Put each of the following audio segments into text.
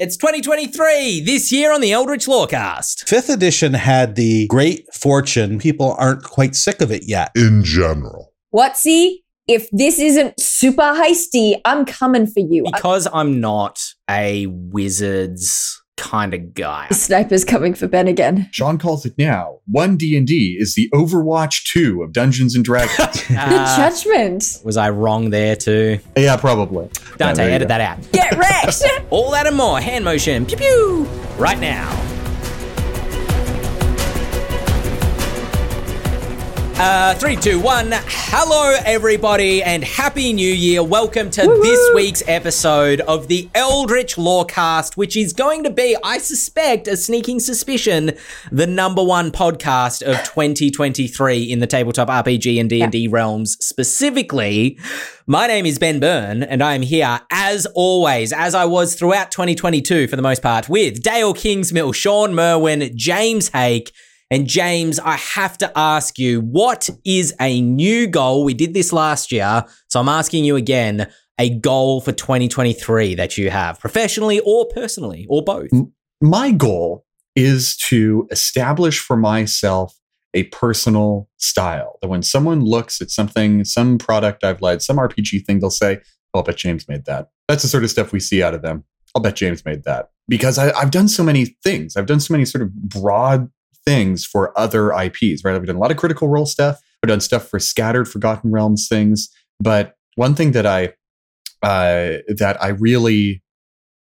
It's 2023 this year on the Eldritch Lorecast. Fifth edition had the great fortune, people aren't quite sick of it yet. in general. Whatsy, if this isn't super heisty, I'm coming for you. Because I'm not a wizards kind of guy. The sniper's coming for Ben again. Shawn calls it now. One D and D is the Overwatch two of Dungeons and Dragons. Good Uh, judgment. was I wrong there too? yeah, probably. Dante, there edit go. that out. Get wrecked. All that and more. Hand motion. Pew pew. Right now. Uh, three, two, one. Hello, everybody, and happy New Year. Welcome to this week's episode of the Eldritch Lorecast, which is going to be, I suspect, a sneaking suspicion, the number one podcast of 2023 in the tabletop RPG and D&D realms specifically. My name is Ben Byrne, and I am here, as always, as I was throughout 2022 for the most part, with Dael Kingsmill, Shawn Merwin, James Haeck, and James, I have to ask you, what is a new goal? We did this last year, so I'm asking you again a goal for 2023 that you have, professionally or personally, or both. My goal is to establish for myself a personal style that when someone looks at something, some product I've led, some RPG thing, they'll say, oh, I'll bet James made that. That's the sort of stuff we see out of them. I'll bet James made that. Because I, I've done so many things. I've done so many sort of broad things for other IPs, right? I've done a lot of critical role stuff. I've done stuff for scattered Forgotten Realms things. But one thing that I uh, that I really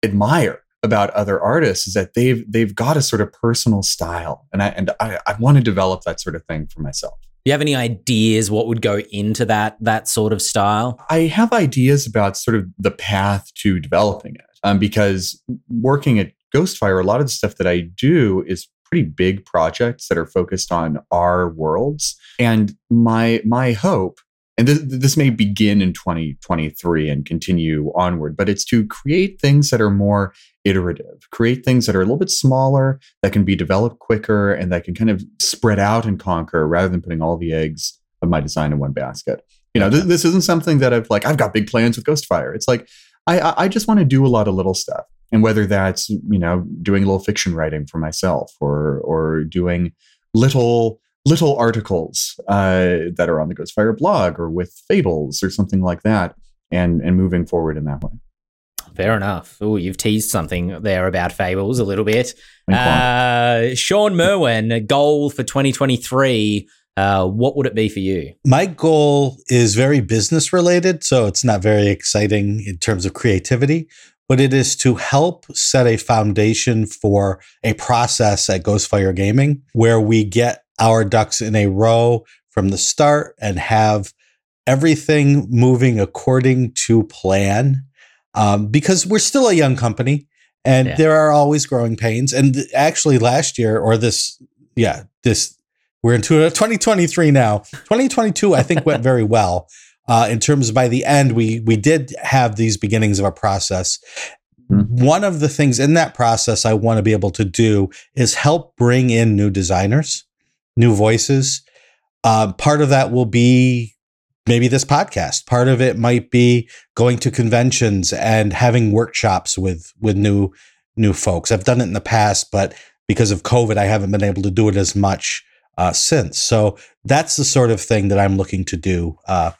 admire about other artists is that they've they've got a sort of personal style, and I and I, I want to develop that sort of thing for myself. Do you have any ideas what would go into that that sort of style? I have ideas about sort of the path to developing it, um, because working at Ghostfire, a lot of the stuff that I do is pretty big projects that are focused on our worlds, and my my hope. And this, this may begin in 2023 and continue onward, but it's to create things that are more iterative, create things that are a little bit smaller, that can be developed quicker, and that can kind of spread out and conquer rather than putting all the eggs of my design in one basket. You know, th- this isn't something that I've like, I've got big plans with Ghostfire. It's like, I, I- I just want to do a lot of little stuff. And whether that's, you know, doing a little fiction writing for myself or, or doing little, little articles uh, that are on the Ghostfire blog or with fables or something like that and, and moving forward in that way. Fair enough. Oh, you've teased something there about fables a little bit. Uh, Shawn Merwin, a goal for 2023. Uh, what would it be for you? My goal is very business related, so it's not very exciting in terms of creativity, but it is to help set a foundation for a process at Ghostfire Gaming where we get our ducks in a row from the start and have everything moving according to plan. Um, because we're still a young company and Yeah. there are always growing pains. And th- actually, last year or this, yeah, this we're into 2023 now. 2022, I think, went very well. Uh, in terms of by the end, we we did have these beginnings of a process. Mhm. One of the things in that process I want to be able to do is help bring in new designers, new voices. Uh, part of that will be maybe this podcast. Part of it might be going to conventions and having workshops with with new new folks. I've done it in the past, but because of COVID, I haven't been able to do it as much uh, since. So that's the sort of thing that I'm looking to do uh,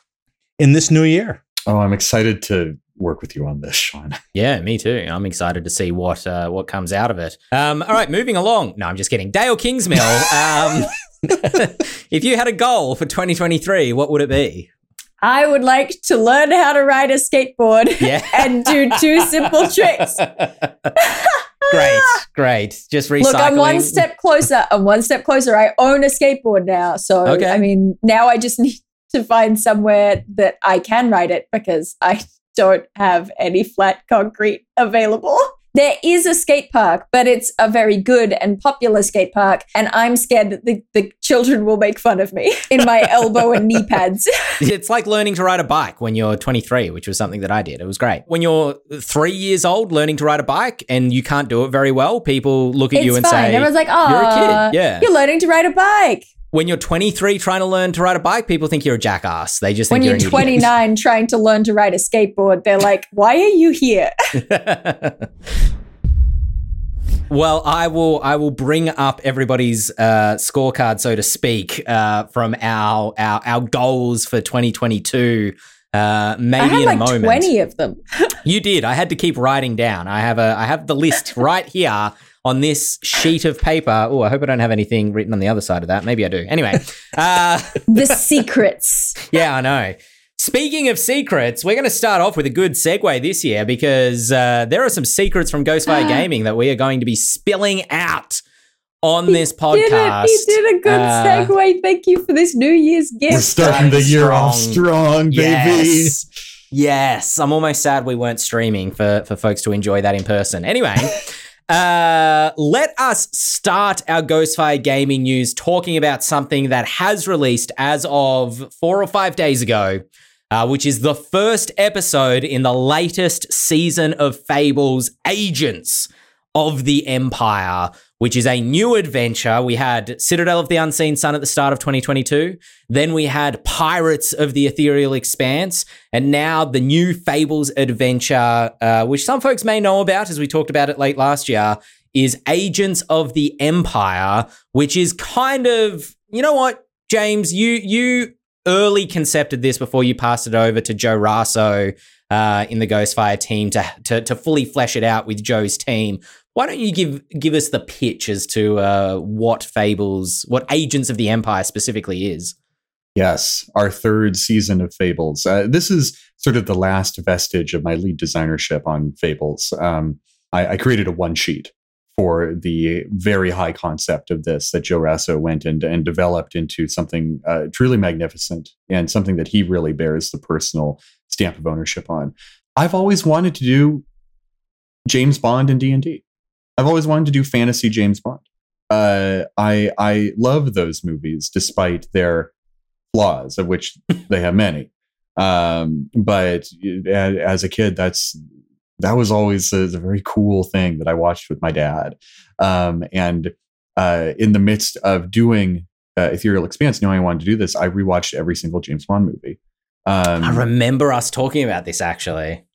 in this new year. Oh, I'm excited to work with you on this, Shawn. Yeah, me too. I'm excited to see what uh, what comes out of it. Um, all right, moving along. No, I'm just kidding. Dael Kingsmill. Um, if you had a goal for 2023, what would it be? I would like to learn how to ride a skateboard Yeah. and do two simple tricks. great, great. Just recycling. Look, I'm one step closer. I'm one step closer. I own a skateboard now. So, Okay. I mean, now I just need to find somewhere that I can ride it because I don't have any flat concrete available. There is a skate park, but it's a very good and popular skate park. And I'm scared that the, the children will make fun of me in my elbow and knee pads. It's like learning to ride a bike when you're 23, which was something that I did. It was great. When you're three years old learning to ride a bike and you can't do it very well, people look at it's you and fine. say, Everyone's like, oh, "You're a kid." Yeah. You're learning to ride a bike. When you're 23 trying to learn to ride a bike, people think you're a jackass. They just think When you're an idiot. 29 trying to learn to ride a skateboard, they're like, why are you here? Well, I will. I will bring up everybody's uh, scorecard, so to speak, uh, from our, our our goals for 2022. Uh, maybe I had in like a moment. 20 of them. You did. I had to keep writing down. I have a. I have the list right here on this sheet of paper. Oh, I hope I don't have anything written on the other side of that. Maybe I do. Anyway, uh, The secrets. yeah, I know. Speaking of secrets, we're going to start off with a good segue this year because uh, there are some secrets from Ghostfire Gaming that we are going to be spilling out on this podcast. Did it. He did a good Uh, segue. Thank you for this New Year's gift. We're starting the year off Strong. strong, baby. Yes. Yes. I'm almost sad we weren't streaming for, for folks to enjoy that in person. Anyway, uh, let us start our Ghostfire gaming news talking about something that has released as of four or five days ago, uh, which is the first episode in the latest season of Fables Agents of the Empire, which is a new adventure. We had Citadel of the Unseen Sun at the start of 2022. Then we had Pirates of the Ethereal Expanse. And now the new Fables adventure, uh, which some folks may know about as we talked about it late last year, is Agents of the Empire, which is kind of, you know what, James, you, you, Early concepted this before you passed it over to Joe Rasso uh, in the Ghostfire team to, to to fully flesh it out with Joe's team. Why don't you give give us the pitch as to uh, what Fables, what Agents of the Empire specifically is? Yes, our third season of Fables. Uh, this is sort of the last vestige of my lead designership on Fables. Um, I, I created a one sheet for the very high concept of this that Joe Rasso went and, and developed into something uh, truly magnificent and something that he really bears the personal stamp of ownership on. I've always wanted to do James Bond and D and D. I've always wanted to do fantasy James Bond. Uh, I I love those movies despite their flaws, of which they have many. Um, but as a kid, that's that was always a, a very cool thing that I watched with my dad. Um, and uh, in the midst of doing uh, Ethereal Expanse, knowing I wanted to do this, I rewatched every single James Bond movie. Um, I remember us talking about this actually.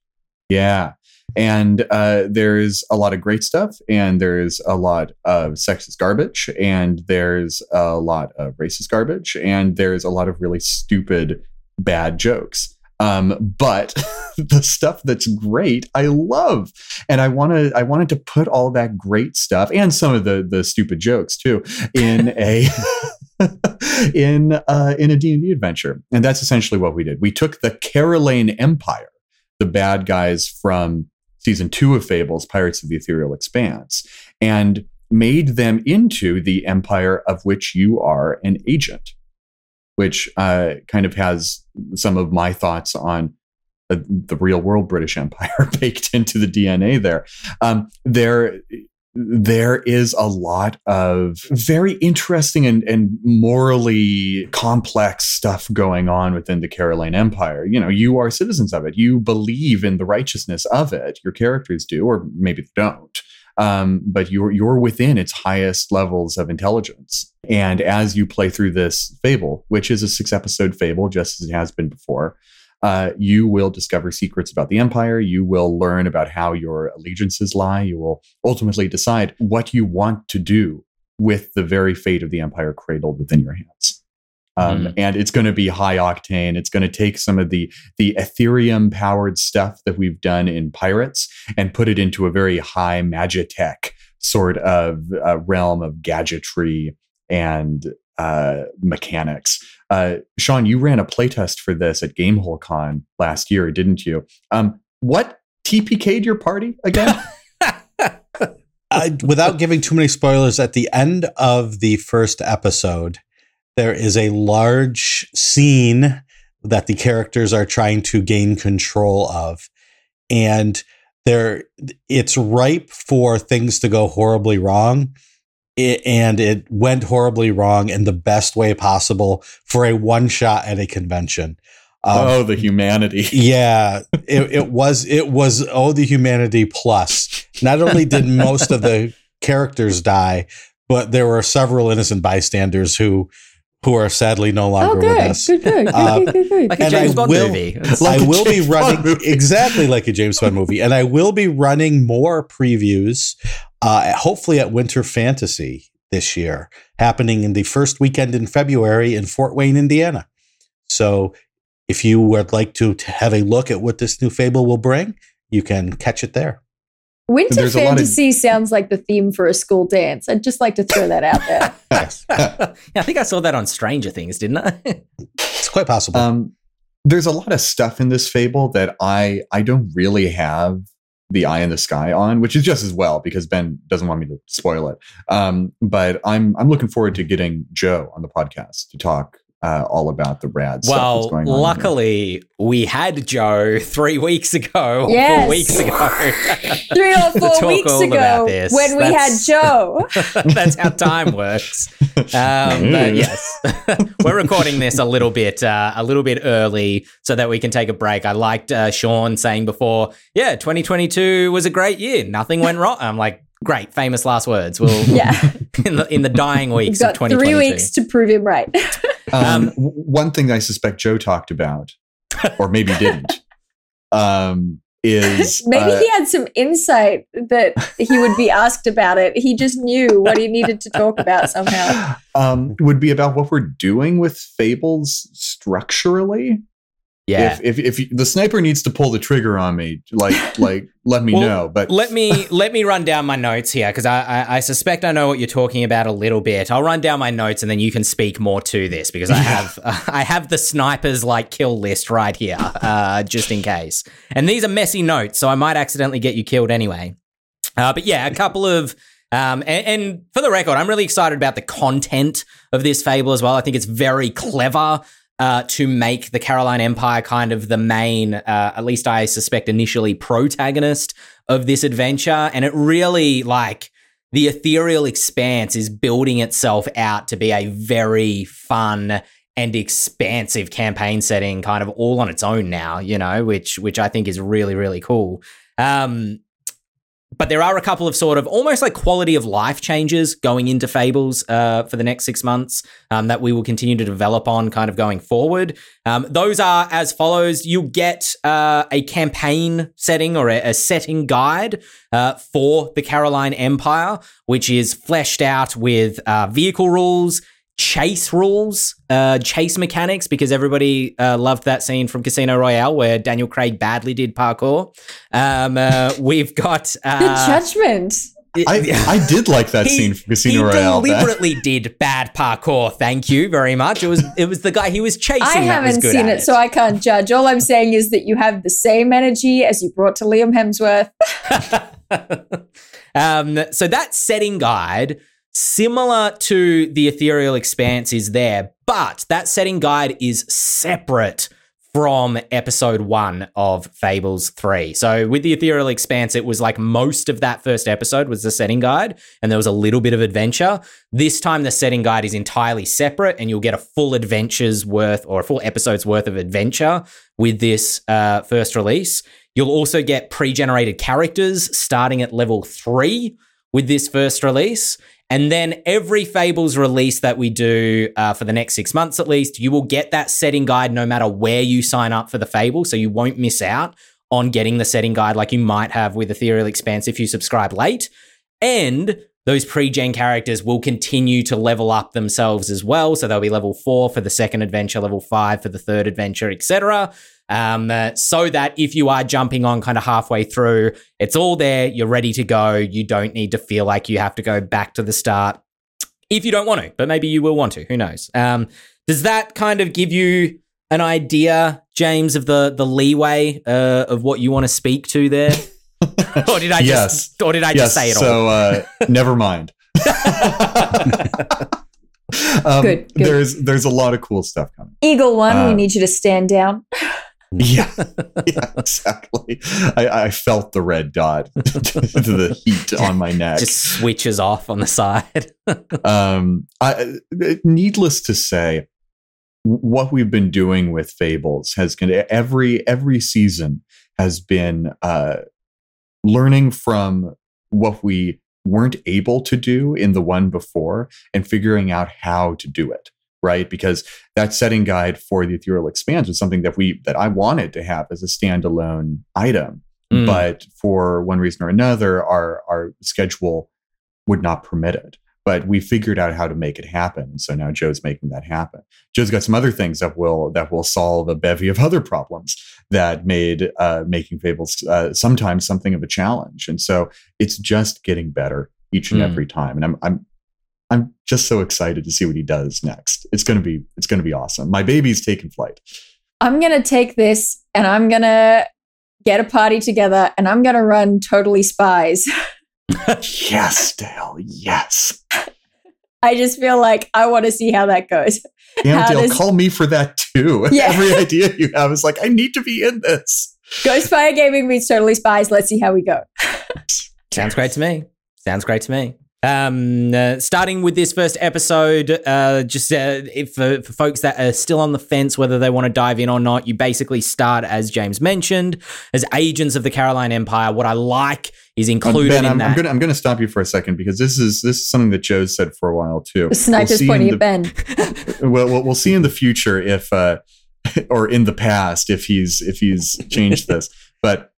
yeah. And uh, there's a lot of great stuff, and there's a lot of sexist garbage, and there's a lot of racist garbage, and there's a lot of really stupid, bad jokes. Um, but the stuff that's great, I love, and I want to. I wanted to put all that great stuff and some of the the stupid jokes too in a in uh, in a D and D adventure, and that's essentially what we did. We took the Caroline Empire, the bad guys from season two of Fables, Pirates of the Ethereal Expanse, and made them into the empire of which you are an agent, which uh, kind of has some of my thoughts on uh, the real world British Empire baked into the DNA there. Um, there, there is a lot of very interesting and, and morally complex stuff going on within the Caroline Empire. You know, you are citizens of it. You believe in the righteousness of it. Your characters do, or maybe they don't. Um, but you're you're within its highest levels of intelligence. And as you play through this fable, which is a six episode fable, just as it has been before, uh, you will discover secrets about the empire. You will learn about how your allegiances lie. You will ultimately decide what you want to do with the very fate of the empire cradled within your hands. Um, Mm. And it's going to be high octane. It's going to take some of the the Ethereum powered stuff that we've done in Pirates and put it into a very high magitech sort of uh, realm of gadgetry and uh, mechanics. Uh, Shawn, you ran a playtest for this at Gamehole Con last year, didn't you? Um, what TPK'd your party again? I, without giving too many spoilers, at the end of the first episode, there is a large scene that the characters are trying to gain control of, and there it's ripe for things to go horribly wrong. It, and it went horribly wrong in the best way possible for a one shot at a convention. Um, oh, the humanity. yeah, it, it was it was oh the humanity plus. Not only did most of the characters die, but there were several innocent bystanders who who are sadly no Oh, longer with us. Good, good, good, Uh, good, good, good. Like a And James I Bond will- movie. It's- Like I a will be James Bond running exactly like a James Bond movie, and I will be running more previews uh, hopefully at Winter Fantasy this year, happening in the first weekend in February in Fort Wayne, Indiana. So if you would like to, to have a look at what this new fable will bring, you can catch it there. Winter There's a lot of- fantasy sounds like the theme for a school dance. I'd just like to throw that out there. Yeah, I think I saw that on Stranger Things, didn't I? it's quite possible. Um, there's a lot of stuff in this fable that I I don't really have the eye in the sky on, which is just as well because Ben doesn't want me to spoil it. Um, but I'm I'm looking forward to getting Joe on the podcast to talk uh, all about the rad stuff well, that's going on. here. luckily, we had Joe three weeks ago, or Yes. four weeks ago. Three or four weeks ago, about this. when we That's- had Joe. That's how time works. Um, but yes, we're recording this a little bit, uh, a little bit early, so that we can take a break. I liked uh, Shawn saying before, yeah, 2022 was a great year. Nothing went wrong. I'm like, great, famous last words. We'll Yeah, in the in the dying we've weeks of got 2022. three weeks to prove him right. Um, Um, one thing I suspect Joe talked about, or maybe didn't, um, is Maybe uh, he had some insight that he would be asked about it. He just knew what he needed to talk about somehow. um, would be about what we're doing with fables structurally. Yeah. If, if if the sniper needs to pull the trigger on me, like like let me Well, know. But let me let me run down my notes here because I, I I suspect I know what you're talking about a little bit. I'll run down my notes and then you can speak more to this because I have I have the snipers like kill list right here, uh, just in case. And these are messy notes, so I might accidentally get you killed anyway. Uh, but yeah, a couple of. Um, and, and for the record, I'm really excited about the content of this fable as well. I think it's very clever uh, to make the Caroline Empire kind of the main, uh, at least I suspect initially, protagonist of this adventure. And it really, like, the ethereal expanse is building itself out to be a very fun and expansive campaign setting, kind of all on its own now, you know, which which I think is really, really cool. Um, but there are a couple of sort of almost like quality of life changes going into Fables uh, for the next six months um, that we will continue to develop on kind of going forward. Um, those are as follows you get uh, a campaign setting or a, a setting guide uh, for the Caroline Empire, which is fleshed out with uh, vehicle rules. Chase rules, uh, chase mechanics, because everybody uh, loved that scene from Casino Royale where Daniel Craig badly did parkour. Um, uh, we've got uh, Good judgment. I, I did like that He- scene from Casino he Royale. That- deliberately did bad parkour. Thank you very much. It was it was the guy he was chasing. I that haven't good seen at it, so I can't judge. All I'm saying is that you have the same energy as you brought to Liam Hemsworth. um, so that setting guide, similar to the Ethereal Expanse, is there, but that setting guide is separate from episode one of Fables 3. So with the Ethereal Expanse, it was like most of that first episode was the setting guide, and there was a little bit of adventure. This time, the setting guide is entirely separate, and you'll get a full adventure's worth or a full episode's worth of adventure with this uh, first release. You'll also get pre generated characters starting at level three with this first release. And then every Fables release that we do uh, for the next six months at least, you will get that setting guide no matter where you sign up for the Fable. So you won't miss out on getting the setting guide like you might have with Ethereal Expanse if you subscribe late. And those pre-gen characters will continue to level up themselves as well. So they'll be level four for the second adventure, level five for the third adventure, etc. Um, uh, so that if you are jumping on kind of halfway through, it's all there. You're ready to go. You don't need to feel like you have to go back to the start if you don't want to, but maybe you will want to. Who knows? Um, does that kind of give you an idea, James, of the the leeway uh, of what you want to speak to there? or did I Yes. just or did I yes, just say it all? so uh, never mind. um, Good, good. There's there's a lot of cool stuff coming. Eagle One, we Uh, need you to stand down. Yeah, yeah, exactly. I, I felt the red dot to the heat on my neck. just switches off on the side. um, I, needless to say, what we've been doing with Fables has con- every every season has been uh, learning from what we weren't able to do in the one before and figuring out how to do it right because that setting guide for the ethereal expanse was something that we that i wanted to have as a standalone item Mm. but for one reason or another, our our schedule would not permit it. But we figured out how to make it happen, so now Joe's making that happen. Joe's got some other things that will that will solve a bevy of other problems that made uh, making fables uh, sometimes something of a challenge, and so it's just getting better each and Mm. every time. And I'm I'm I'm just so excited to see what he does next. It's gonna be it's gonna be awesome. My baby's taking flight. I'm going to take this and I'm going to get a party together and I'm going to run Totally Spies. yes, Dael. Yes. I just feel like I want to see how that goes. Damn, How Dael, does- call me for that too. Yeah. Every idea you have is like, I need to be in this. Ghostfire Gaming meets Totally Spies. Let's see how we go. Sounds great to me. Sounds great to me. Um, uh, starting with this first episode, uh, just uh, if for, for folks that are still on the fence whether they want to dive in or not, you basically start as James mentioned as agents of the Caroline Empire. What I like is Uh, included ben, in I'm, that. I'm gonna I'm gonna stop you for a second because this is this is something that Joe said for a while too. The sniper's see pointing in at Ben. well, we'll we'll see in the future if uh or in the past if he's if he's changed this. But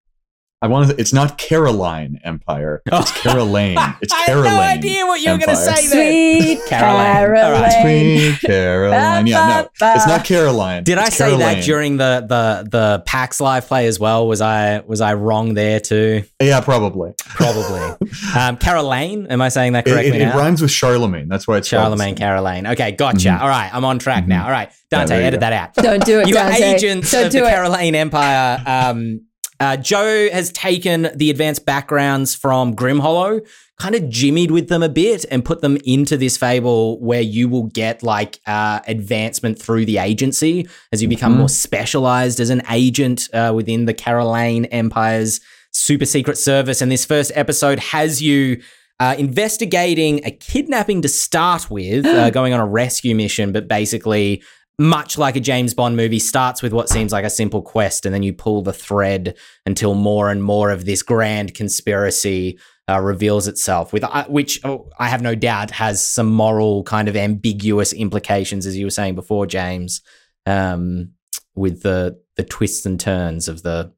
I want to it's not Caroline Empire. It's Caroline. It's I had no idea what you were going to say there. Sweet Caroline. Caroline. All right. Sweet Caroline. Yeah, no. It's not Caroline. Did I It's say that during the the the PAX live play as well? Was I was I wrong there too? Yeah, probably. Probably. um, Caroline, am I saying that correctly it, it now? rhymes with Charlemagne. That's why it's Charlemagne, same. Caroline. Okay, gotcha. Mhm. All right, I'm on track now. All right, Dante, there you edit go. that out. Don't do it, You are Dante. agents Don't of do the it. Caroline Empire. Um, uh, Joe has taken the advanced backgrounds from Grim Hollow, kind of jimmied with them a bit, and put them into this fable where you will get like uh, advancement through the agency as you become Mhm. more specialized as an agent uh, within the Caroline Empire's super secret service. And this first episode has you. Uh, investigating a kidnapping to start with, uh, going on a rescue mission, but basically much like a James Bond movie, starts with what seems like a simple quest, and then you pull the thread until more and more of this grand conspiracy uh, reveals itself. With uh, which oh, I have no doubt has some moral kind of ambiguous implications, as you were saying before, James, um, with the the twists and turns of the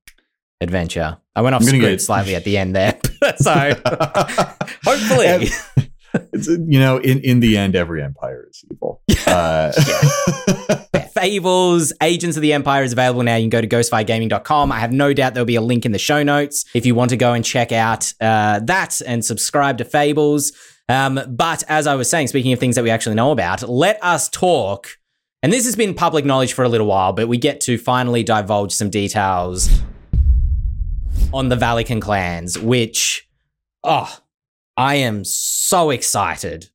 adventure. I went off script get- slightly at the end there, so hopefully. It's, you know, in, in the end, every empire is evil. Uh, Fables, Agents of the Empire is available now. You can go to ghostfiregaming.com. I have no doubt there'll be a link in the show notes if you want to go and check out uh, that and subscribe to Fables. Um, but as I was saying, speaking of things that we actually know about, let us talk. And this has been public knowledge for a little while, but we get to finally divulge some details on the Valican clans, which, oh, I am so excited,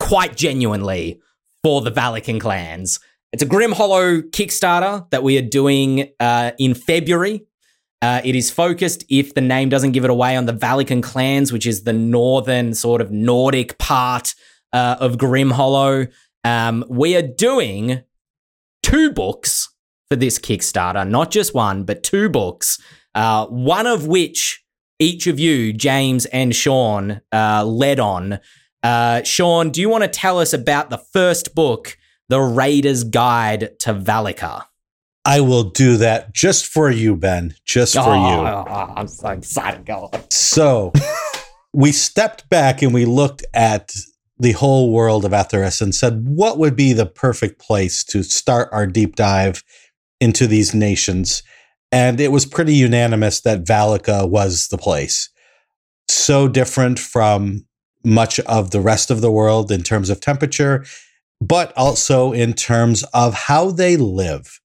quite genuinely, for the Valican clans. It's a Grim Hollow Kickstarter that we are doing uh, in February. Uh, it is focused, if the name doesn't give it away, on the Valican clans, which is the northern sort of Nordic part uh, of Grim Hollow. Um, we are doing two books for this Kickstarter, not just one, but two books. Uh, one of which each of you, James and Shawn, uh, led on. Uh, Shawn, do you want to tell us about the first book, The Raider's Guide to Valika? I will do that just for you, Ben. Just for Oh, you. oh, I'm so excited. Go. So we stepped back and we looked at the whole world of Etharis and said, what would be the perfect place to start our deep dive into these nations? And it was pretty unanimous that Valika was the place. So different from much of the rest of the world in terms of temperature, but also in terms of how they live.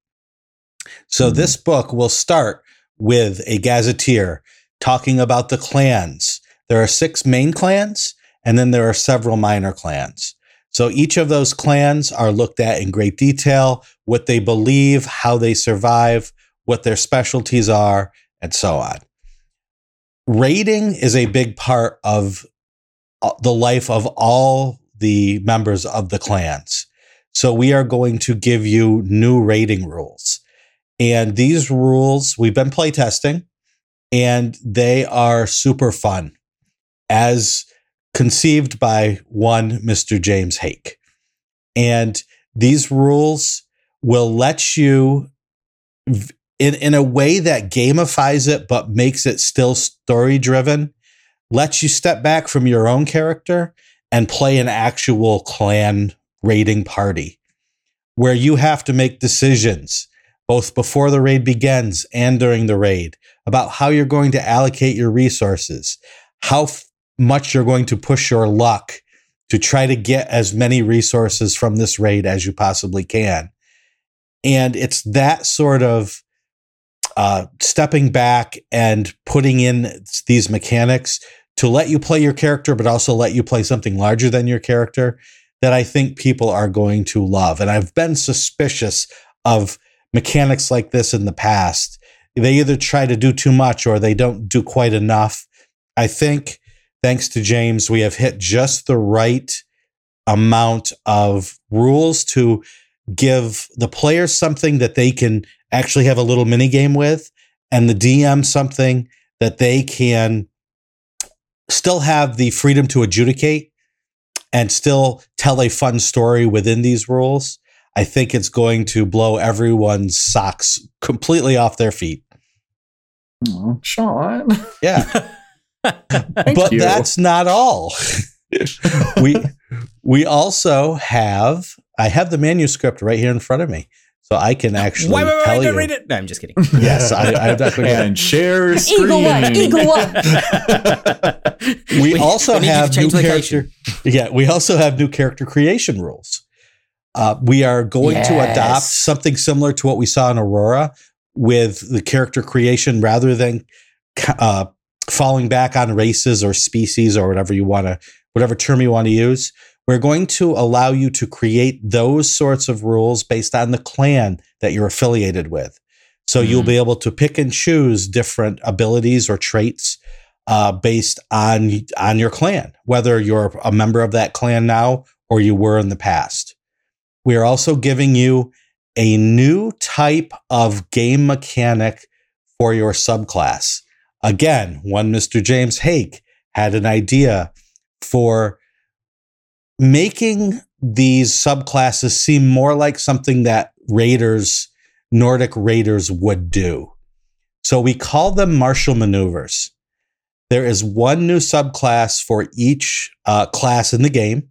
So Mhm. this book will start with a gazetteer talking about the clans. There are six main clans, and then there are several minor clans. So each of those clans are looked at in great detail, what they believe, how they survive, what their specialties are, and so on. Rating is a big part of uh, the life of all the members of the clans. So we are going to give you new rating rules. And these rules we've been playtesting and they are super fun as conceived by one Mr. James Haeck. And these rules will let you in, in a way that gamifies it, but makes it still story driven, lets you step back from your own character and play an actual clan raiding party where you have to make decisions both before the raid begins and during the raid about how you're going to allocate your resources, how f- much you're going to push your luck to try to get as many resources from this raid as you possibly can. And it's that sort of uh, stepping back and putting in these mechanics to let you play your character, but also let you play something larger than your character that I think people are going to love. And I've been suspicious of mechanics like this in the past. They either try to do too much or they don't do quite enough. I think, thanks to James, we have hit just the right amount of rules to give the players something that they can actually have a little mini game with and the DM something that they can still have the freedom to adjudicate and still tell a fun story within these rules. I think it's going to blow everyone's socks completely off their feet. Oh, Shawn. Yeah. But you. that's not all. we we also have I have the manuscript right here in front of me. So I can actually wait, wait, wait, tell don't you. read it. No, I'm just kidding. Yes, I, I definitely and share screen. Eagle one, eagle one. we also We need you to have new change location. character. Yeah, we also have new character creation rules. Uh, we are going to adopt something similar to what we saw in Aurora with the character creation, rather than uh, falling back on races or species or whatever you want to, whatever term you want to use. We're going to allow you to create those sorts of rules based on the clan that you're affiliated with. So you'll Mm. be able to pick and choose different abilities or traits uh, based on on your clan, whether you're a member of that clan now or you were in the past. We are also giving you a new type of game mechanic for your subclass. Again, one Mr. James Haeck had an idea for making these subclasses seem more like something that raiders, Nordic raiders would do. So we call them martial maneuvers. There is one new subclass for each uh, class in the game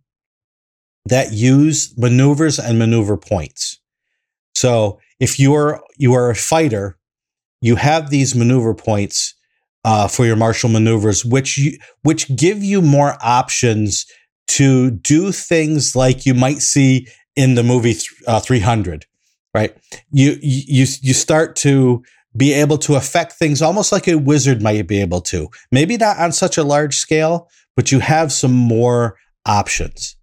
that use maneuvers and maneuver points. So if you're you are a fighter, you have these maneuver points uh, for your martial maneuvers, which you, which give you more options to do things like you might see in the movie uh, 300. Right? You you you start to be able to affect things almost like a wizard might be able to. Maybe not on such a large scale, but you have some more options.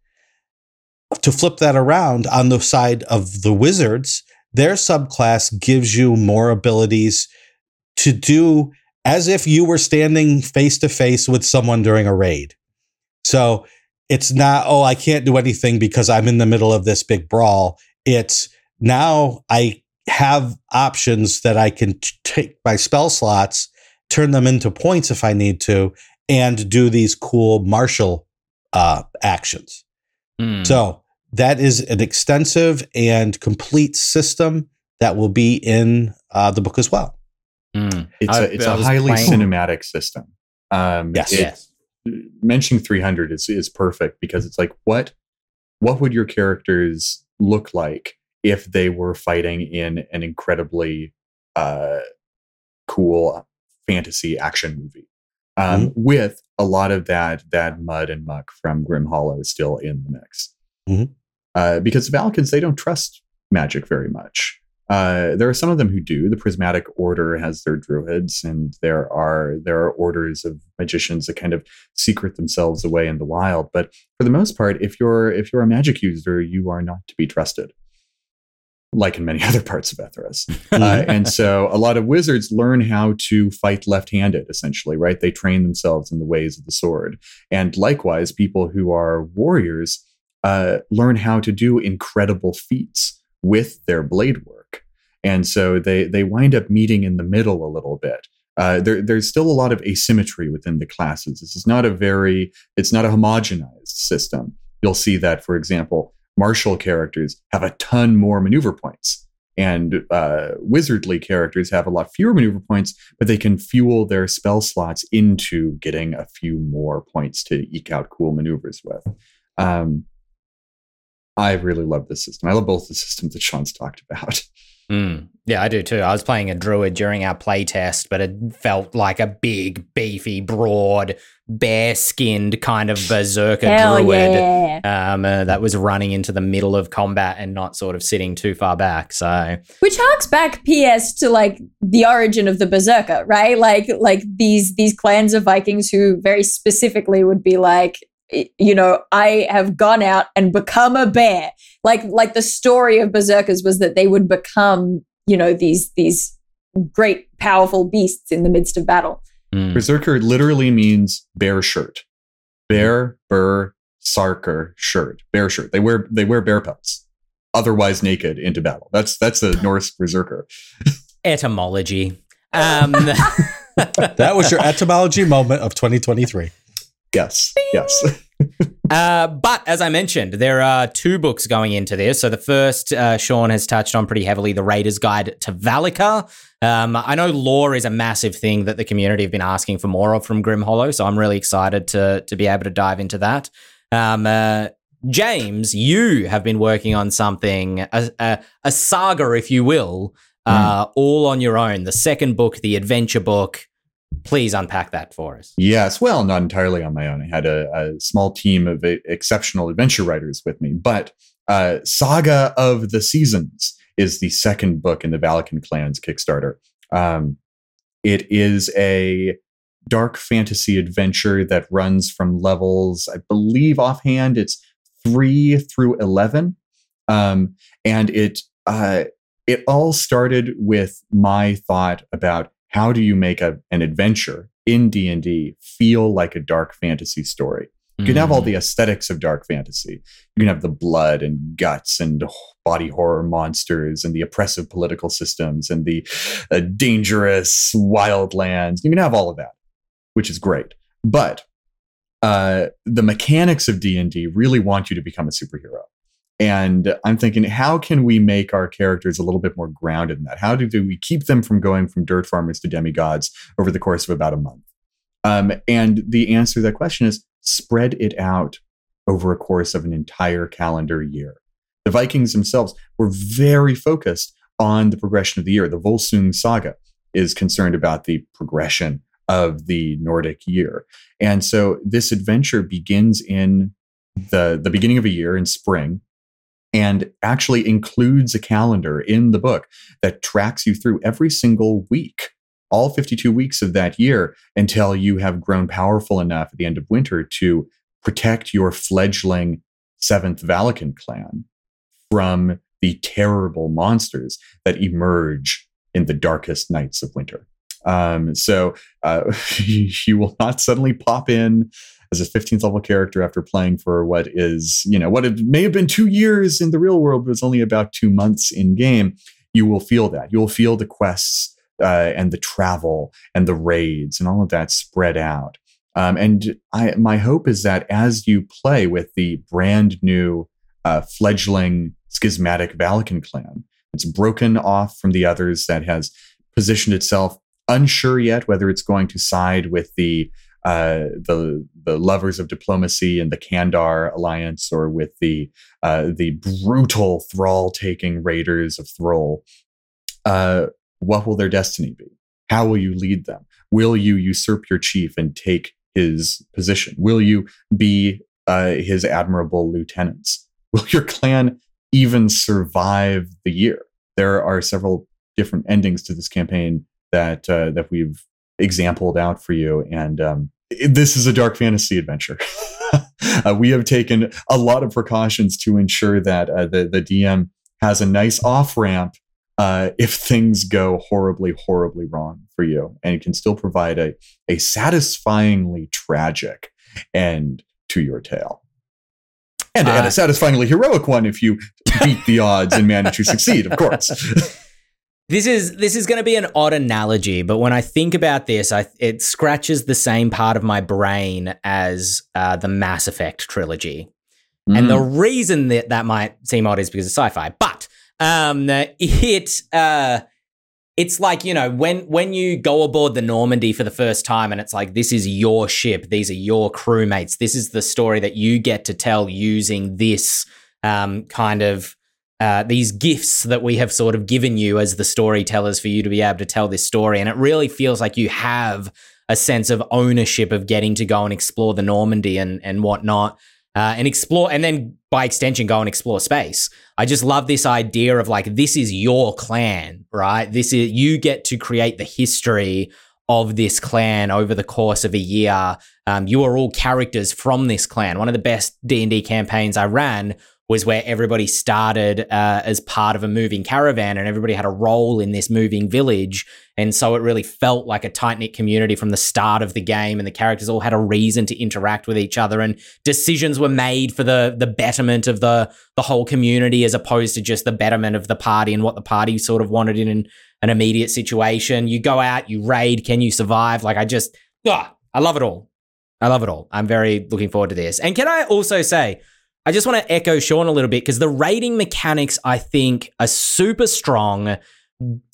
To flip that around on the side of the wizards, their subclass gives you more abilities to do as if you were standing face to face with someone during a raid. So it's not, oh, I can't do anything because I'm in the middle of this big brawl. It's now I have options that I can t- take my spell slots, turn them into points if I need to, and do these cool martial uh, actions. Mm. So that is an extensive and complete system that will be in uh, the book as well. Mm. It's I- a it's I a was highly playing- cinematic system. Um, Yes. it- Yes. Mentioning 300 is is perfect because it's like what what would your characters look like if they were fighting in an incredibly uh, cool fantasy action movie um, with a lot of that that mud and muck from Grim Hollow still in the mix. Mhm. Uh, because the Valakans they don't trust magic very much. Uh, there are some of them who do. The Prismatic Order has their druids, and there are there are orders of magicians that kind of secret themselves away in the wild. But for the most part, if you're if you're a magic user, you are not to be trusted, like in many other parts of Ethos. Uh, and so a lot of wizards learn how to fight left-handed, essentially, right? They train themselves in the ways of the sword, and likewise, people who are warriors uh, learn how to do incredible feats with their blade work. And so they they wind up meeting in the middle a little bit. Uh, there, there's still a lot of asymmetry within the classes. This is not a very, it's not a homogenized system. You'll see that, for example, martial characters have a ton more maneuver points and uh, wizardly characters have a lot fewer maneuver points, but they can fuel their spell slots into getting a few more points to eke out cool maneuvers with. Um, I really love this system. I love both the systems that Shawn's talked about. Mm. Yeah, I do too. I was playing a druid during our play test, but it felt like a big, beefy, broad, bare skinned kind of berserker Hell druid yeah. um, uh, that was running into the middle of combat and not sort of sitting too far back. So, Which harks back, P.S. to like the origin of the berserker, right? Like, like these these clans of Vikings who very specifically would be like, y- you know, I have gone out and become a bear. Like, like the story of berserkers was that they would become, you know, these these great powerful beasts in the midst of battle. mm. Berserker literally means bear shirt. Bear, burr, sarker shirt. Bear shirt. They wear they wear bear pelts. Otherwise naked into battle. That's that's the Norse berserker. etymology. Um, That was your etymology moment of 2023. Yes. Yes. Uh, but as I mentioned, there are two books going into this. So the first, uh, Shawn has touched on pretty heavily, the Raider's Guide to Valika. Um, I know lore is a massive thing that the community have been asking for more of from Grim Hollow, so I'm really excited to to be able to dive into that. Um, uh, James, you have been working on something, a, a, a saga, if you will, uh, all on your own. The second book, the adventure book. Please unpack that for us. Yes, well, not entirely on my own. I had a, a small team of exceptional adventure writers with me, but uh, Saga of the Seasons is the second book in the Valakan Clans Kickstarter. Um, it is a dark fantasy adventure that runs from levels, I believe offhand, it's three through eleven, um, and it uh, it all started with my thought about how do you make a, an adventure in d&d feel like a dark fantasy story? You can have all the aesthetics of dark fantasy. You can have the blood and guts and body horror monsters and the oppressive political systems and the uh, dangerous wild lands you can have all of that which is great. But uh, the mechanics of d&d really want you to become a superhero and I'm thinking, how can we make our characters a little bit more grounded in that? How do, we keep them from going from dirt farmers to demigods over the course of about a month? Um, and the answer to that question is spread it out over a course of an entire calendar year. The Vikings themselves were very focused on the progression of the year. The Volsung saga is concerned about the progression of the Nordic year. And so this adventure begins in the, the beginning of a year in spring and actually includes a calendar in the book that tracks you through every single week, all 52 weeks of that year, until you have grown powerful enough at the end of winter to protect your fledgling seventh Valakan clan from the terrible monsters that emerge in the darkest nights of winter. Um, so uh, you will not suddenly pop in as a 15th level character after playing for what is, you know, what it may have been two years in the real world, but it's only about two months in game. You will feel that. You will feel the quests uh, and the travel and the raids and all of that spread out. Um, and I, my hope is that as you play with the brand new uh, fledgling schismatic Valakan clan, it's broken off from the others that has positioned itself unsure yet whether it's going to side with the uh, the the lovers of diplomacy and the Kandar alliance, or with the uh, the brutal thrall taking raiders of Thrall. Uh, what will their destiny be? How will you lead them? Will you usurp your chief and take his position? Will you be uh, his admirable lieutenants? Will your clan even survive the year? There are several different endings to this campaign that uh, that we've exampled out for you, and um, this is a dark fantasy adventure. uh, we have taken a lot of precautions to ensure that uh, the the DM has a nice off ramp uh, if things go horribly, horribly wrong for you, and it can still provide a a satisfyingly tragic end to your tale. And, and Uh, a satisfyingly heroic one if you beat the odds and manage to succeed, of course. This is this is going to be an odd analogy, but when I think about this, I, it scratches the same part of my brain as uh, the Mass Effect trilogy. And the reason that that might seem odd is because it's sci-fi. But Um, it uh, it's like you know when when you go aboard the Normandy for the first time, and it's like this is your ship, these are your crewmates, this is the story that you get to tell using this um, kind of. Uh, these gifts that we have sort of given you as the storytellers for you to be able to tell this story. And it really feels like you have a sense of ownership of getting to go and explore the Normandy and, and whatnot uh, and explore, and then by extension, go and explore space. I just love this idea of like, this is your clan, right? This is, you get to create the history of this clan over the course of a year. Um, you are all characters from this clan. One of the best D&D campaigns I ran was where everybody started uh, as part of a moving caravan and everybody had a role in this moving village. And so it really felt like a tight knit community from the start of the game. And the characters all had a reason to interact with each other and decisions were made for the, the betterment of the, the whole community as opposed to just the betterment of the party and what the party sort of wanted in an, an immediate situation. You go out, you raid, can you survive? Like I just, ah, I love it all. I love it all. I'm very looking forward to this. And can I also say, I just want to echo Shawn a little bit because the rating mechanics, I think, are super strong.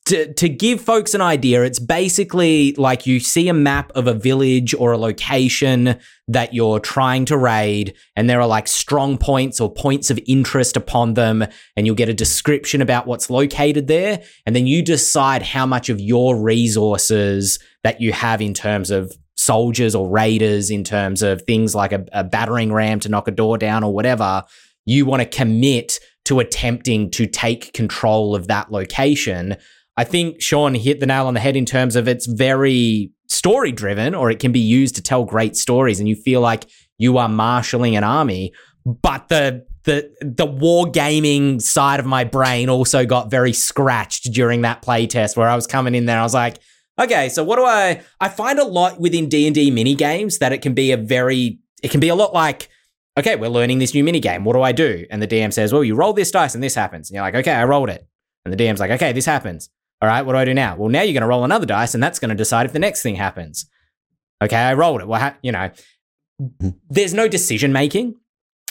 To, to give folks an idea, it's basically like you see a map of a village or a location that you're trying to raid, and there are like strong points or points of interest upon them, and you'll get a description about what's located there. And then you decide how much of your resources that you have in terms of soldiers or raiders in terms of things like a, a battering ram to knock a door down or whatever, you want to commit to attempting to take control of that location. I think Shawn hit the nail on the head in terms of it's very story driven or it can be used to tell great stories and you feel like you are marshaling an army but the the the war gaming side of my brain also got very scratched during that playtest where I was coming in there I was like okay, so what do I I find a lot within D&D mini games that it can be a very it can be a lot like okay, we're learning this new mini game. What do I do? And the DM says, "Well, you roll this dice and this happens." And you're like, "Okay, I rolled it." And the DM's like, "Okay, this happens." All right, what do I do now? Well, now you're going to roll another dice and that's going to decide if the next thing happens. Okay, I rolled it. Well, ha- you know, there's no decision making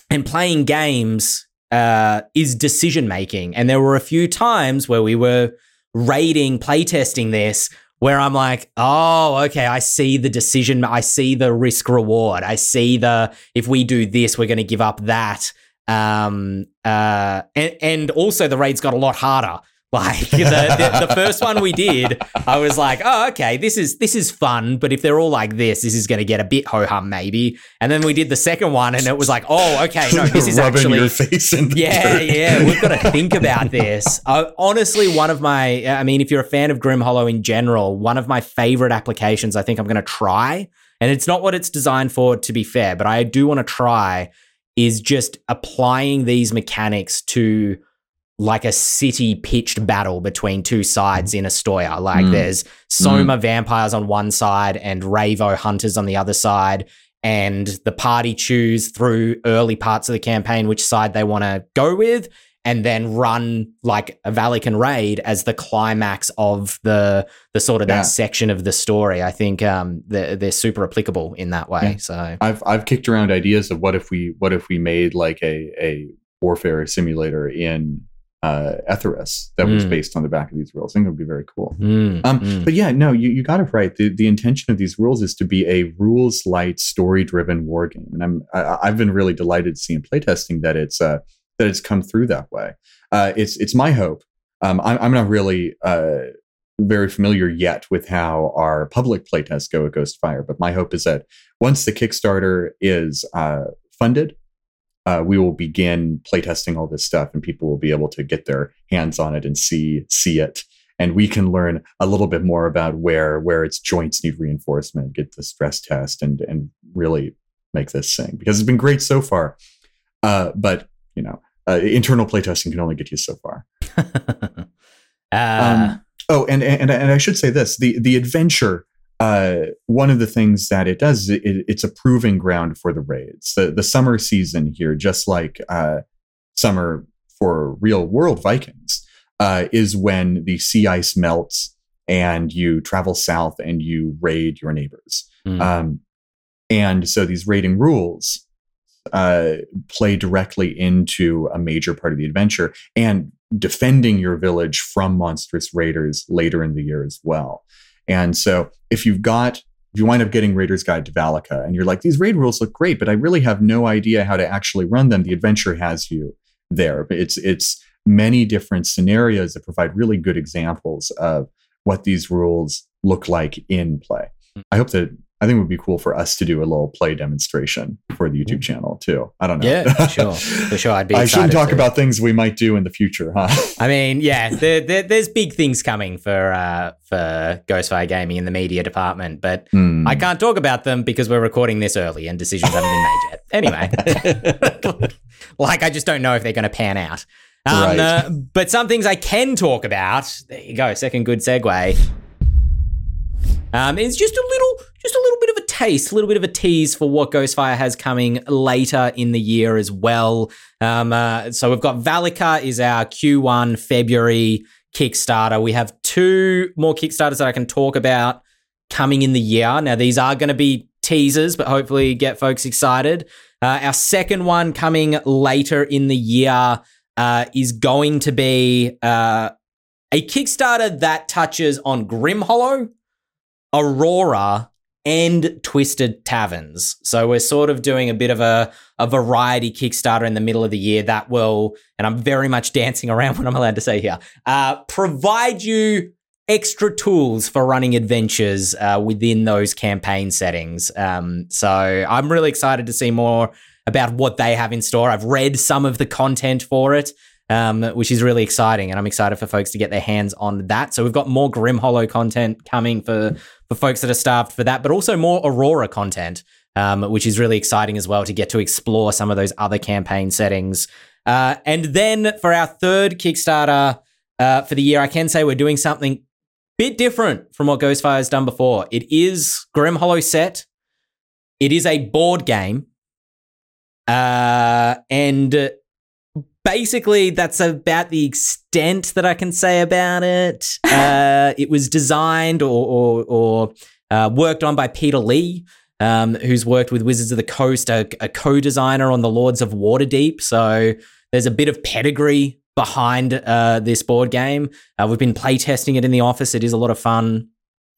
and playing games uh, is decision making. And there were a few times where we were raiding, playtesting this where I'm like, oh, okay, I see the decision, I see the risk reward, I see the if we do this, we're going to give up that. Um, uh, and, and also the raid's got a lot harder like the, the, the, first one we did, I was like, oh, okay, this is this is fun, but if they're all like this, this is going to get a bit ho hum maybe. And then we did the second one, and it was like, oh, okay, no, this is actually your face in yeah, dirt. yeah. We've got to think about this. Uh, honestly, one of my, I mean, if you're a fan of Grim Hollow in general, one of my favorite applications, I think I'm going to try, and it's not what it's designed for, to be fair, but I do want to try, is just applying these mechanics to like a city pitched battle between two sides in Ostoya. Like mm. there's Soma mm. vampires on one side and Ravo hunters on the other side. And the party choose through early parts of the campaign which side they want to go with, and then run like a Valican raid as the climax of the the sort of yeah. that section of the story. I think um, they're, they're super applicable in that way. Yeah. So I've I've kicked around ideas of what if we what if we made like a a warfare simulator in uh, that mm. was based on the back of these rules. I think it would be very cool. Mm. Um, mm. But yeah, no, you, you got it right. The, the intention of these rules is to be a rules light, story driven war game, and I'm I, have been really delighted to see in playtesting that it's uh, that it's come through that way. Uh, it's it's my hope. Um, I'm, I'm not really uh, very familiar yet with how our public playtests go at Ghostfire, but my hope is that once the Kickstarter is uh, funded uh, we will begin playtesting all this stuff and people will be able to get their hands on it and see see it. And we can learn a little bit more about where where its joints need reinforcement get the stress test and and really make this sing because it's been great so far. Uh, but you know uh, internal playtesting can only get you so far. Um, oh and, and and i should say this the the adventure uh, one of the things that it does is it, it's a proving ground for the raids. The, the summer season here, just like uh, summer for real world Vikings, uh, is when the sea ice melts and you travel south and you raid your neighbors. Mm. Um, and so these raiding rules uh, play directly into a major part of the adventure and defending your village from monstrous raiders later in the year as well. And so if you've got if you wind up getting Raider's Guide to Valika and you're like, these raid rules look great, but I really have no idea how to actually run them, the adventure has you there. It's it's many different scenarios that provide really good examples of what these rules look like in play. Hmm. I hope that I think it would be cool for us to do a little play demonstration for the YouTube channel too. I don't know. Yeah, for sure, for sure. I'd be. I shouldn't talk to. about things we might do in the future, huh? I mean, yeah, there, there, there's big things coming for uh, for Ghostfire Gaming in the media department, but Hmm. I can't talk about them because we're recording this early and decisions haven't been made yet. Anyway, like I just don't know if they're going to pan out. Um, Right. uh, but some things I can talk about. There you go. Second good segue. Um, it's just a little, just a little bit of a taste, a little bit of a tease for what Ghostfire has coming later in the year as well. Um, uh, so we've got Valika is our Q1 February Kickstarter. We have two more Kickstarters that I can talk about coming in the year. Now these are going to be teasers, but hopefully get folks excited. Uh, our second one coming later in the year uh, is going to be uh, a Kickstarter that touches on Grim Hollow, Aurora, and Twisted Taverns. So we're sort of doing a bit of a, a variety Kickstarter in the middle of the year that will, and I'm very much dancing around what I'm allowed to say here, uh, provide you extra tools for running adventures uh, within those campaign settings. Um, so I'm really excited to see more about what they have in store. I've read some of the content for it. Um, which is really exciting, and I'm excited for folks to get their hands on that. So we've got more Grim Hollow content coming for for folks that are starved for that, but also more Aurora content, um, which is really exciting as well to get to explore some of those other campaign settings. Uh, and then for our third Kickstarter uh, for the year, I can say we're doing something bit different from what Ghostfire has done before. It is Grim Hollow set. It is a board game. Uh, and basically that's about the extent that I can say about it. Uh, it was designed or, or, or uh, worked on by Peter Lee, um, who's worked with Wizards of the Coast, a, a co-designer on the Lords of Waterdeep. So there's a bit of pedigree behind uh, this board game. Uh, we've been playtesting it in the office. It is a lot of fun.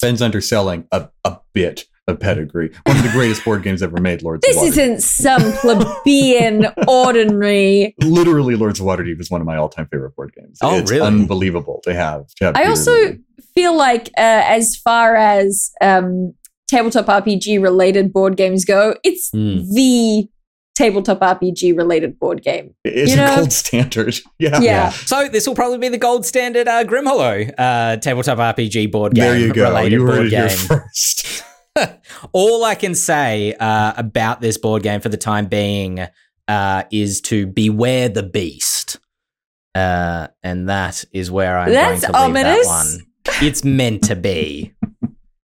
Ben's underselling a, a bit of pedigree. One of the greatest board games ever made, Lords This of Waterdeep. isn't some plebeian, ordinary. Literally, Lords of Waterdeep is one of my all-time favorite board games. Oh, it's really? unbelievable to have. To have I Peter also Lee. feel like, uh, as far as um, tabletop RPG related board games go, it's Hmm. the tabletop RPG related board game. it's you a know- gold standard. Yeah. Yeah. So this will probably be the gold standard uh, Grim Hollow uh, tabletop RPG board game. There you go. You heard it here first. All I can say uh, about this board game for the time being uh, is to beware the beast. Uh, and that is where I'm That's going to leave ominous. that one. It's meant to be.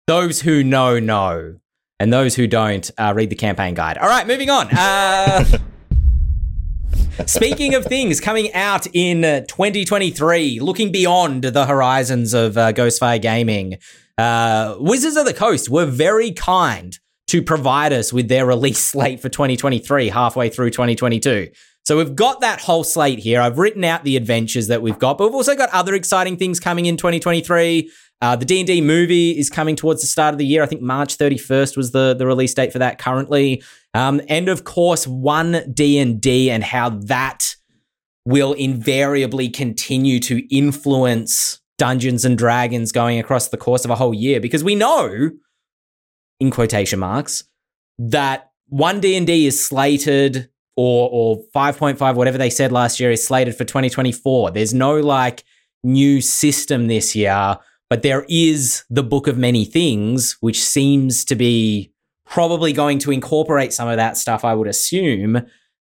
those who know, know. And those who don't, uh, read the campaign guide. All right, moving on. Uh, Speaking of things coming out in uh, 2023, looking beyond the horizons of uh, Ghostfire Gaming, uh, Wizards of the Coast were very kind to provide us with their release slate for 2023, halfway through 2022. So we've got that whole slate here. I've written out the adventures that we've got, but we've also got other exciting things coming in 2023. Uh, the D&D movie is coming towards the start of the year. I think March 31st was the, the release date for that currently. Um, and of course, one D&D and how that will invariably continue to influence Dungeons and Dragons going across the course of a whole year because we know in quotation marks that 1 D&D is slated or or 5.5 whatever they said last year is slated for 2024. There's no like new system this year, but there is the Book of Many Things which seems to be probably going to incorporate some of that stuff I would assume.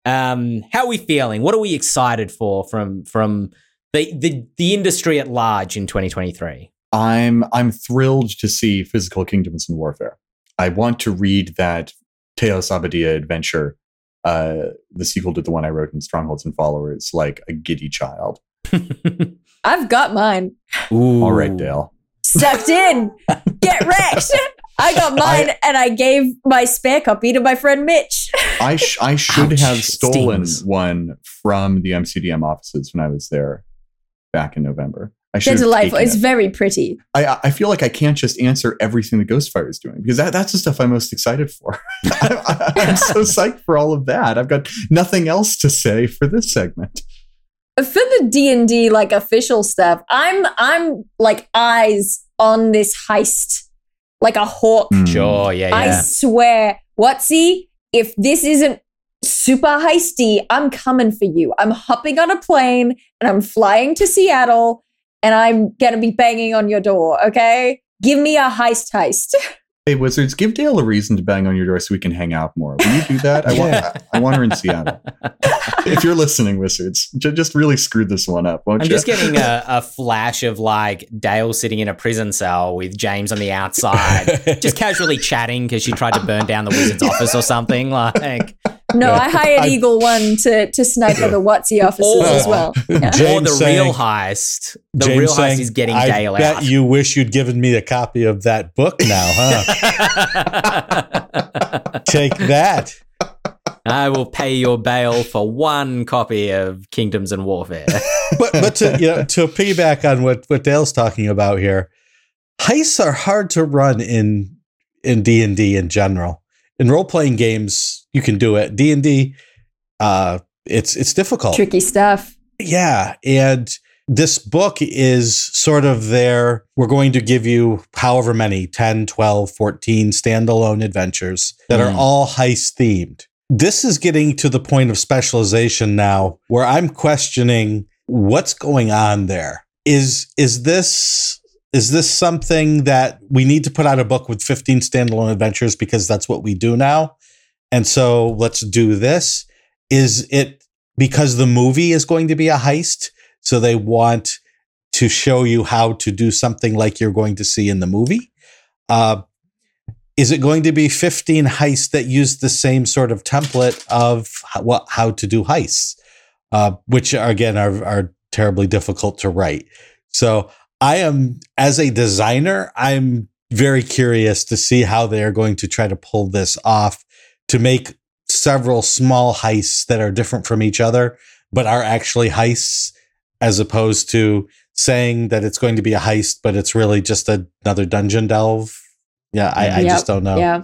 Um how are we feeling? What are we excited for from from the the, the industry at large in 2023? I'm I'm thrilled to see Physical Kingdoms and Warfare. I want to read that Teos Abadia adventure, uh, the sequel to the one I wrote in Strongholds and Followers, like a giddy child. I've got mine Ooh. All right, Dael. sucked in. Get wrecked. I got mine and I gave my spare copy to my friend Mitch. I sh- I should Ouch, have stolen one from the MCDM offices when I was there back in November. I should They're have delightful. It's it. very pretty. I, I feel like I can't just answer everything that Ghostfire is doing because that, that's the stuff I'm most excited for. I, am so psyched for all of that. I've got nothing else to say for this segment. For the D&D like official stuff, I'm I'm like eyes on this heist like a hawk. Sure, yeah, I yeah. swear, WotC, if this isn't super heisty, I'm coming for you. I'm hopping on a plane and I'm flying to Seattle and I'm going to be banging on your door, okay? Give me a heist heist. Hey, Wizards, give Dael a reason to bang on your door so we can hang out more. Will you do that? I want, Yeah. I want her in Seattle. if you're listening, Wizards, j- just really screw this one up, won't I'm you? just getting a, a flash of like Dael sitting in a prison cell with James on the outside, just casually chatting because she tried to burn down the wizard's office or something. Like, No, Yeah. I hired I- Eagle One to, to snipe other WotC officers as well. Yeah. James or the saying- real heist. The James real heist is getting I Dael bet out. you wish you'd given me a copy of that book now, huh? Take that. I will pay your bail for one copy of Kingdoms and Warfare. But but to you know, to piggyback on what what Dael's talking about here, heists are hard to run in in D and D in general. In role playing games, you can do it. D and D, uh, it's it's difficult. Tricky stuff. Yeah. And this book is sort of there. We're going to give you however many 10, 12, 14 standalone adventures that are Mm. all heist themed. This is getting to the point of specialization now where I'm questioning what's going on there. Is is this is this something that we need to put out a book with 15 standalone adventures because that's what we do now? And so let's do this. Is it because the movie is going to be a heist? So they want to show you how to do something like you're going to see in the movie. Uh, is it going to be 15 heists that use the same sort of template of how, what, how to do heists, uh, which are, again are, are terribly difficult to write? So I am, as a designer, I'm very curious to see how they are going to try to pull this off to make several small heists that are different from each other, but are actually heists, as opposed to saying that it's going to be a heist, but it's really just another dungeon delve. Yeah, I, I mm-hmm. Yep, just don't know. Yeah.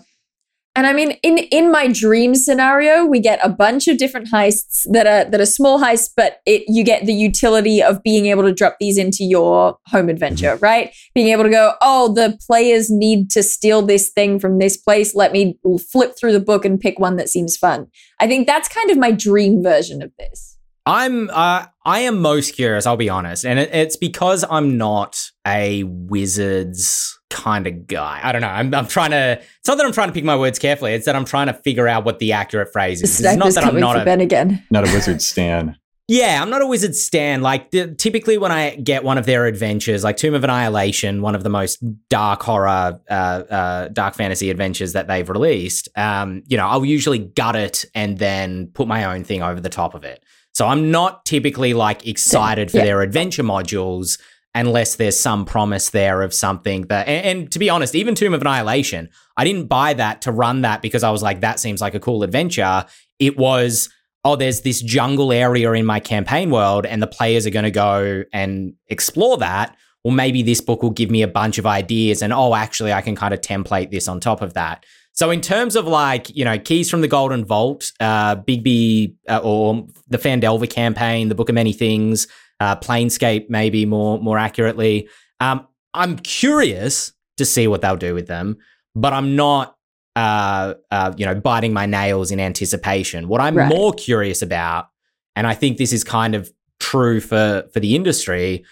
And I mean, in in my dream scenario, we get a bunch of different heists that are that are small heists, but it you get the utility of being able to drop these into your home adventure, right? Being able to go, oh, the players need to steal this thing from this place. Let me flip through the book and pick one that seems fun. I think that's kind of my dream version of this. I'm uh, I am most curious. I'll be honest, and it, it's because I'm not a wizards kind of guy. I don't know. I'm, I'm trying to. It's not that I'm trying to pick my words carefully. It's that I'm trying to figure out what the accurate phrase is. It's not sniper's that I'm not a. Ben again. Not a wizard stan. Yeah, I'm not a wizard stan. Like the, typically, when I get one of their adventures, like Tomb of Annihilation, one of the most dark horror, uh, uh, dark fantasy adventures that they've released, um, you know, I'll usually gut it and then put my own thing over the top of it. So I'm not typically like excited for Yeah. their adventure modules unless there's some promise there of something that. And, and to be honest, even Tomb of Annihilation, I didn't buy that to run that because I was like, that seems like a cool adventure. It was oh, there's this jungle area in my campaign world, and the players are going to go and explore that. Well, maybe this book will give me a bunch of ideas, and oh, actually, I can kind of template this on top of that. So, in terms of like, you know, Keys from the Golden Vault, uh, Bigby, uh, or the Phandelver campaign, the Book of Many Things, uh, Planescape, maybe more more accurately, um, I'm curious to see what they'll do with them, but I'm not uh, uh, you know, biting my nails in anticipation. What I'm Right. more curious about, and I think this is kind of true for for the industry,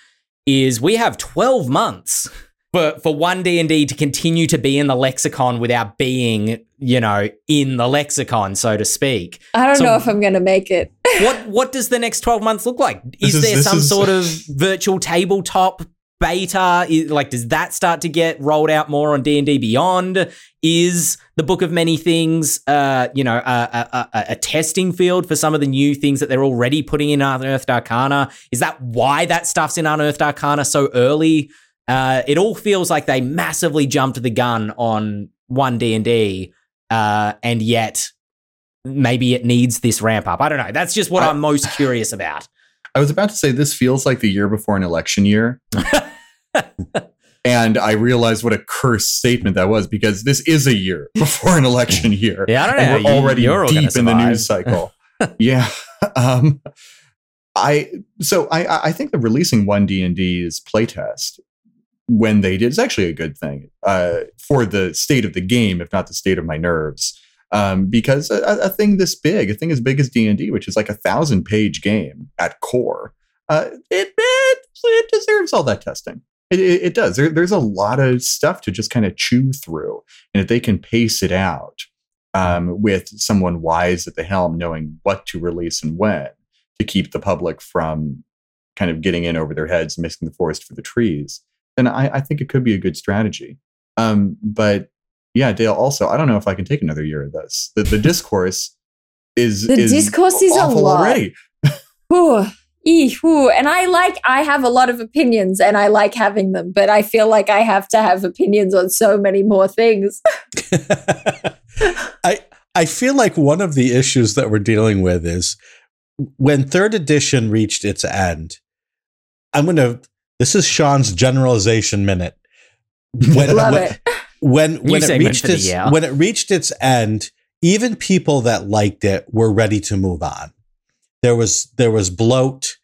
is we have 12 months for for one D and D to continue to be in the lexicon without being, you know, in the lexicon, so to speak. I don't So- know if I'm going to make it. What what does the next 12 months look like? Is, is- there some is- sort of virtual tabletop beta? Is- like does that start to get rolled out more on D&D Beyond? Is the Book of Many Things uh, you know, a, a, a, a testing field for some of the new things that they're already putting in Unearthed Arcana? Is that why that stuff's in Unearthed Arcana so early? Uh, it all feels like they massively jumped the gun on one D and D, uh, and yet maybe it needs this ramp up. I don't know. That's just what I- I'm most curious about. I was about to say this feels like the year before an election year. and I realized what a cursed statement that was because this is a year before an election year. Yeah, I don't know. and we're you- already you're deep in the news cycle. yeah. Um, I so I I think that releasing one D and D's playtest when they did is actually a good thing uh, for the state of the game, if not the state of my nerves. Um, because a, a thing this big, a thing as big as D and D, which is like a thousand page game at core, uh, it, it it deserves all that testing. It, it, it does. There, there's a lot of stuff to just kind of chew through, and if they can pace it out um, with someone wise at the helm, knowing what to release and when to keep the public from kind of getting in over their heads, missing the forest for the trees, then I, I think it could be a good strategy. Um, but yeah, Dael. Also, I don't know if I can take another year of this. The, the discourse is The is discourse is a lot. already. Ooh, ee, ooh. And I like, I have a lot of opinions and I like having them, but I feel like I have to have opinions on so many more things. I I feel like one of the issues that we're dealing with is when third edition reached its end. I'm gonna. This is Shawn's generalization minute. When, Love when, it. when when it reached its year. when it reached its end, even people that liked it were ready to move on. There was there was bloat.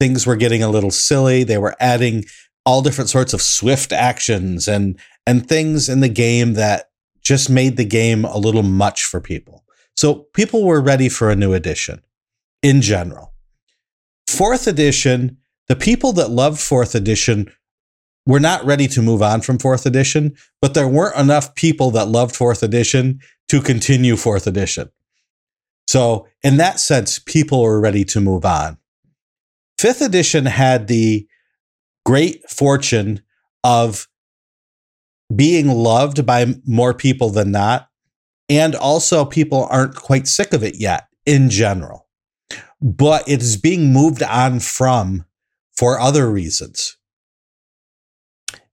Things were getting a little silly. They were adding all different sorts of swift actions and and things in the game that just made the game a little much for people. So people were ready for a new edition in general. Fourth edition, the people that loved fourth edition were not ready to move on from fourth edition, but there weren't enough people that loved fourth edition to continue fourth edition. So, in that sense, people were ready to move on. Fifth edition had the great fortune of being loved by more people than not. And also, people aren't quite sick of it yet in general. But it is being moved on from for other reasons.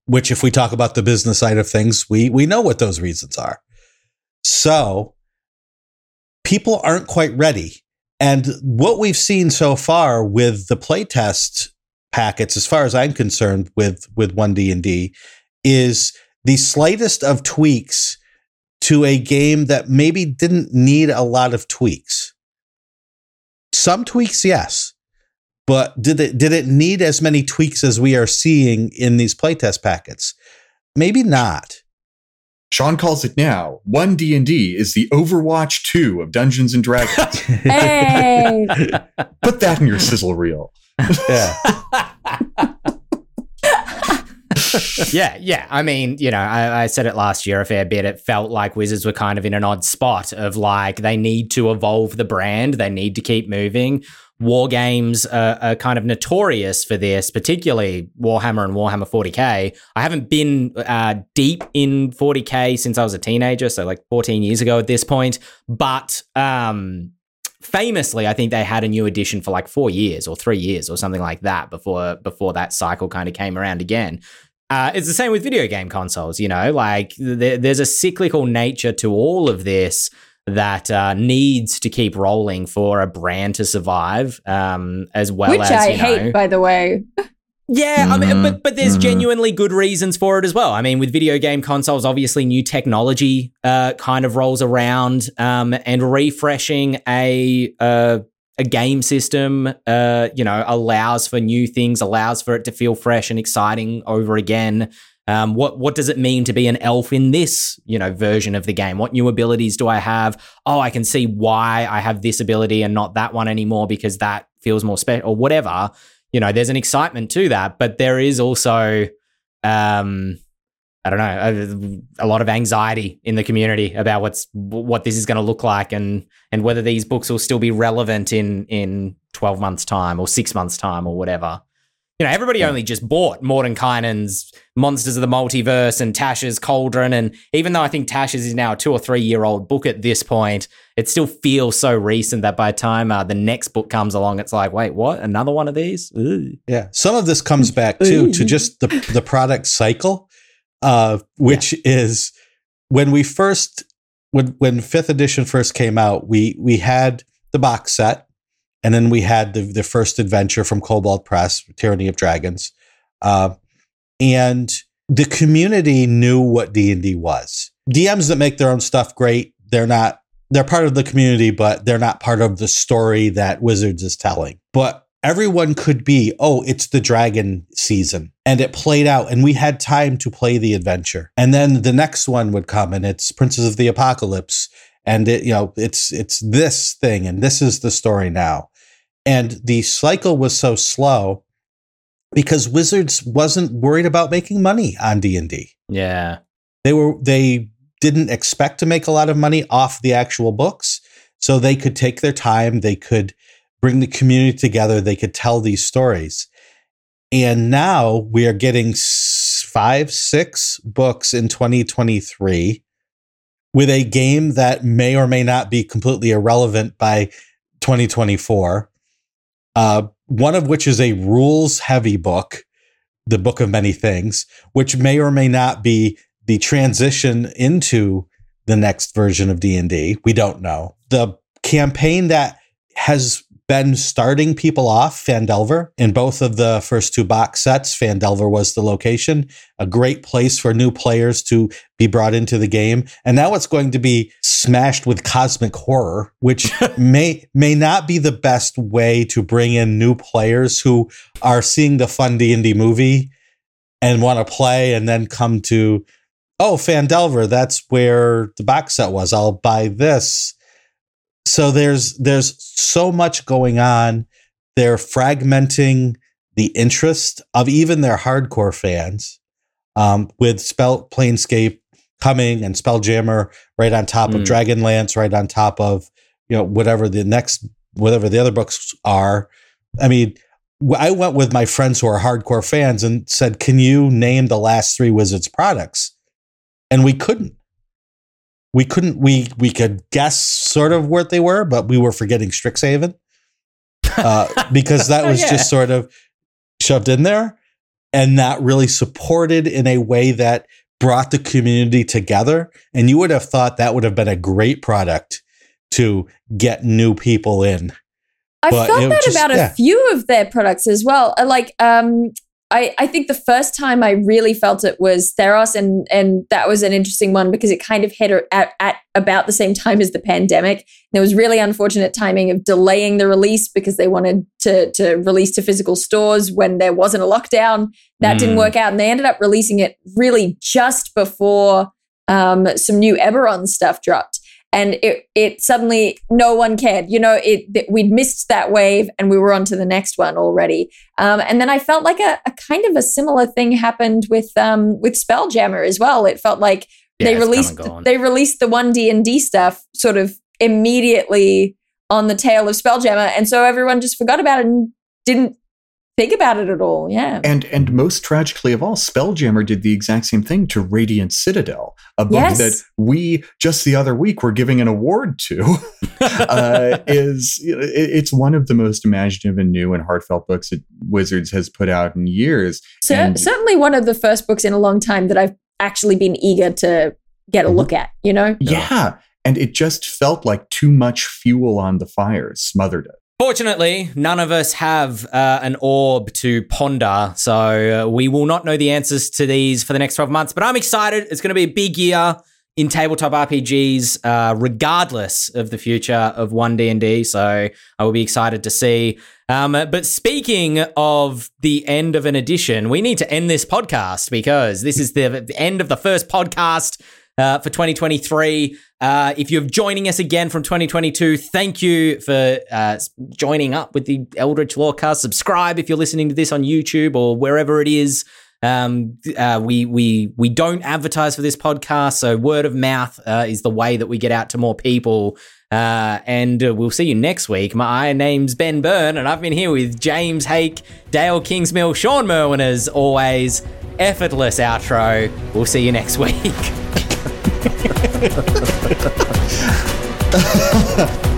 Which, if we talk about the business side of things, we, we know what those reasons are. So, people aren't quite ready. And what we've seen so far with the playtest packets, as far as I'm concerned, with with one D and D, is the slightest of tweaks to a game that maybe didn't need a lot of tweaks. Some tweaks, yes, but did it did it need as many tweaks as we are seeing in these playtest packets? Maybe not. Shawn calls it now. One D and D is the Overwatch two of Dungeons and Dragons. Hey. Put that in your sizzle reel. yeah. yeah, yeah. I mean, you know, I, I said it last year a fair bit. It felt like Wizards were kind of in an odd spot of like they need to evolve the brand, they need to keep moving. War games are, are kind of notorious for this, particularly Warhammer and Warhammer 40k. I haven't been uh, deep in 40k since I was a teenager, so like 14 years ago at this point. But um, famously, I think they had a new edition for like four years or three years or something like that before before that cycle kind of came around again. Uh, it's the same with video game consoles, you know, like there, there's a cyclical nature to all of this that uh, needs to keep rolling for a brand to survive, um, as well Which as I you know, hate, by the way. yeah, I mean, Mhm, but but there's mhm. genuinely good reasons for it as well. I mean, with video game consoles, obviously new technology uh, kind of rolls around, um, and refreshing a uh, a game system, uh, you know, allows for new things, allows for it to feel fresh and exciting over again. Um, what what does it mean to be an elf in this you know version of the game? What new abilities do I have? Oh, I can see why I have this ability and not that one anymore because that feels more special or whatever you know, there's an excitement to that, but there is also, um, I don't know, a, a lot of anxiety in the community about what's what this is going to look like and and whether these books will still be relevant in in 12 months time or 6 months time or whatever. you know, everybody Yeah. only just bought Mordenkainen's Monsters of the Multiverse and Tasha's Cauldron. And even though I think Tasha's is now a two or three year old book at this point, it still feels so recent that by the time uh, the next book comes along, it's like, wait, what? Another one of these? Ooh. Yeah, some of this comes back too to just the the product cycle, uh, which is when we first when when fifth edition first came out, we we had the box set, and then we had the the first adventure from Kobold Press, Tyranny of Dragons, uh, and the community knew what D and D was. DMs that make their own stuff great, they're not they're part of the community, but they're not part of the story that Wizards is telling. But everyone could be, oh, it's the dragon season. And it played out, and we had time to play the adventure. And then the next one would come, and it's Princes of the Apocalypse. And it, you know, it's it's this thing, and this is the story now. And the cycle was so slow because Wizards wasn't worried about making money on D&D Yeah. they were they didn't expect to make a lot of money off the actual books so they could take their time they could bring the community together they could tell these stories and now we are getting five six books in 2023 with a game that may or may not be completely irrelevant by 2024 uh, one of which is a rules heavy book the book of many things which may or may not be the transition into the next version of D&D. We don't know. The campaign that has been starting people off, Phandelver, in both of the first two box sets, Phandelver was the location, a great place for new players to be brought into the game. And now it's going to be smashed with cosmic horror, which may may not be the best way to bring in new players who are seeing the fun D&D movie and want to play and then come to oh, Phandelver, that's where the box set was. I'll buy this. So there's there's so much going on. They're fragmenting the interest of even their hardcore fans. Um, with Spell Planescape coming and Spelljammer right on top of Mm. Dragonlance, right on top of you know whatever the next whatever the other books are. I mean, I went with my friends who are hardcore fans and said, "Can you name the last three Wizards products?" And we couldn't. We couldn't. We we could guess sort of what they were, but we were forgetting Strixhaven uh, because that was Yeah. just sort of shoved in there and not really supported in a way that brought the community together. And you would have thought that would have been a great product to get new people in. I But felt that just- about yeah. a few of their products as well. Like, um, I, I think the first time I really felt it was Theros, and and that was an interesting one because it kind of hit at, at about the same time as the pandemic. There was really unfortunate timing of delaying the release because they wanted to to release to physical stores when there wasn't a lockdown. That didn't Mm. work out, and they ended up releasing it really just before um, some new Eberron stuff dropped and it it suddenly no one cared. You know, it th- we'd missed that wave and we were on to the next one already. Um, and then I felt like a, a kind of a similar thing happened with um, with Spelljammer as well. It felt like Yeah, they released they released the one D and D stuff sort of immediately on the tail of Spelljammer, and so everyone just forgot about it and didn't think about it at all. Yeah. And and most tragically of all, Spelljammer did the exact same thing to Radiant Citadel, a book Yes. that we just the other week were giving an award to. uh, is you know, it- it's one of the most imaginative and new and heartfelt books that Wizards has put out in years. So, and- certainly one of the first books in a long time that I've actually been eager to get a Mhm. look at. You know. Yeah. And it just felt like too much fuel on the fire smothered it. Fortunately, none of us have uh, an orb to ponder, so uh, we will not know the answers to these for the next 12 months. But I'm excited. It's going to be a big year in tabletop RPGs, uh, regardless of the future of one D and D. So I will be excited to see. Um, but speaking of the end of an edition, we need to end this podcast because this is the, the end of the first podcast uh, for 2023. Uh, if you're joining us again from 2022, thank you for uh, joining up with the Eldritch Lorecast. Subscribe if you're listening to this on YouTube or wherever it is. Um, uh, we we we don't advertise for this podcast, so word of mouth uh, is the way that we get out to more people. Uh, and we'll see you next week. My name's Ben Byrne, and I've been here with James Haeck, Dael Kingsmill, Shawn Merwin, as always. Effortless outro. We'll see you next week. ハハハハ。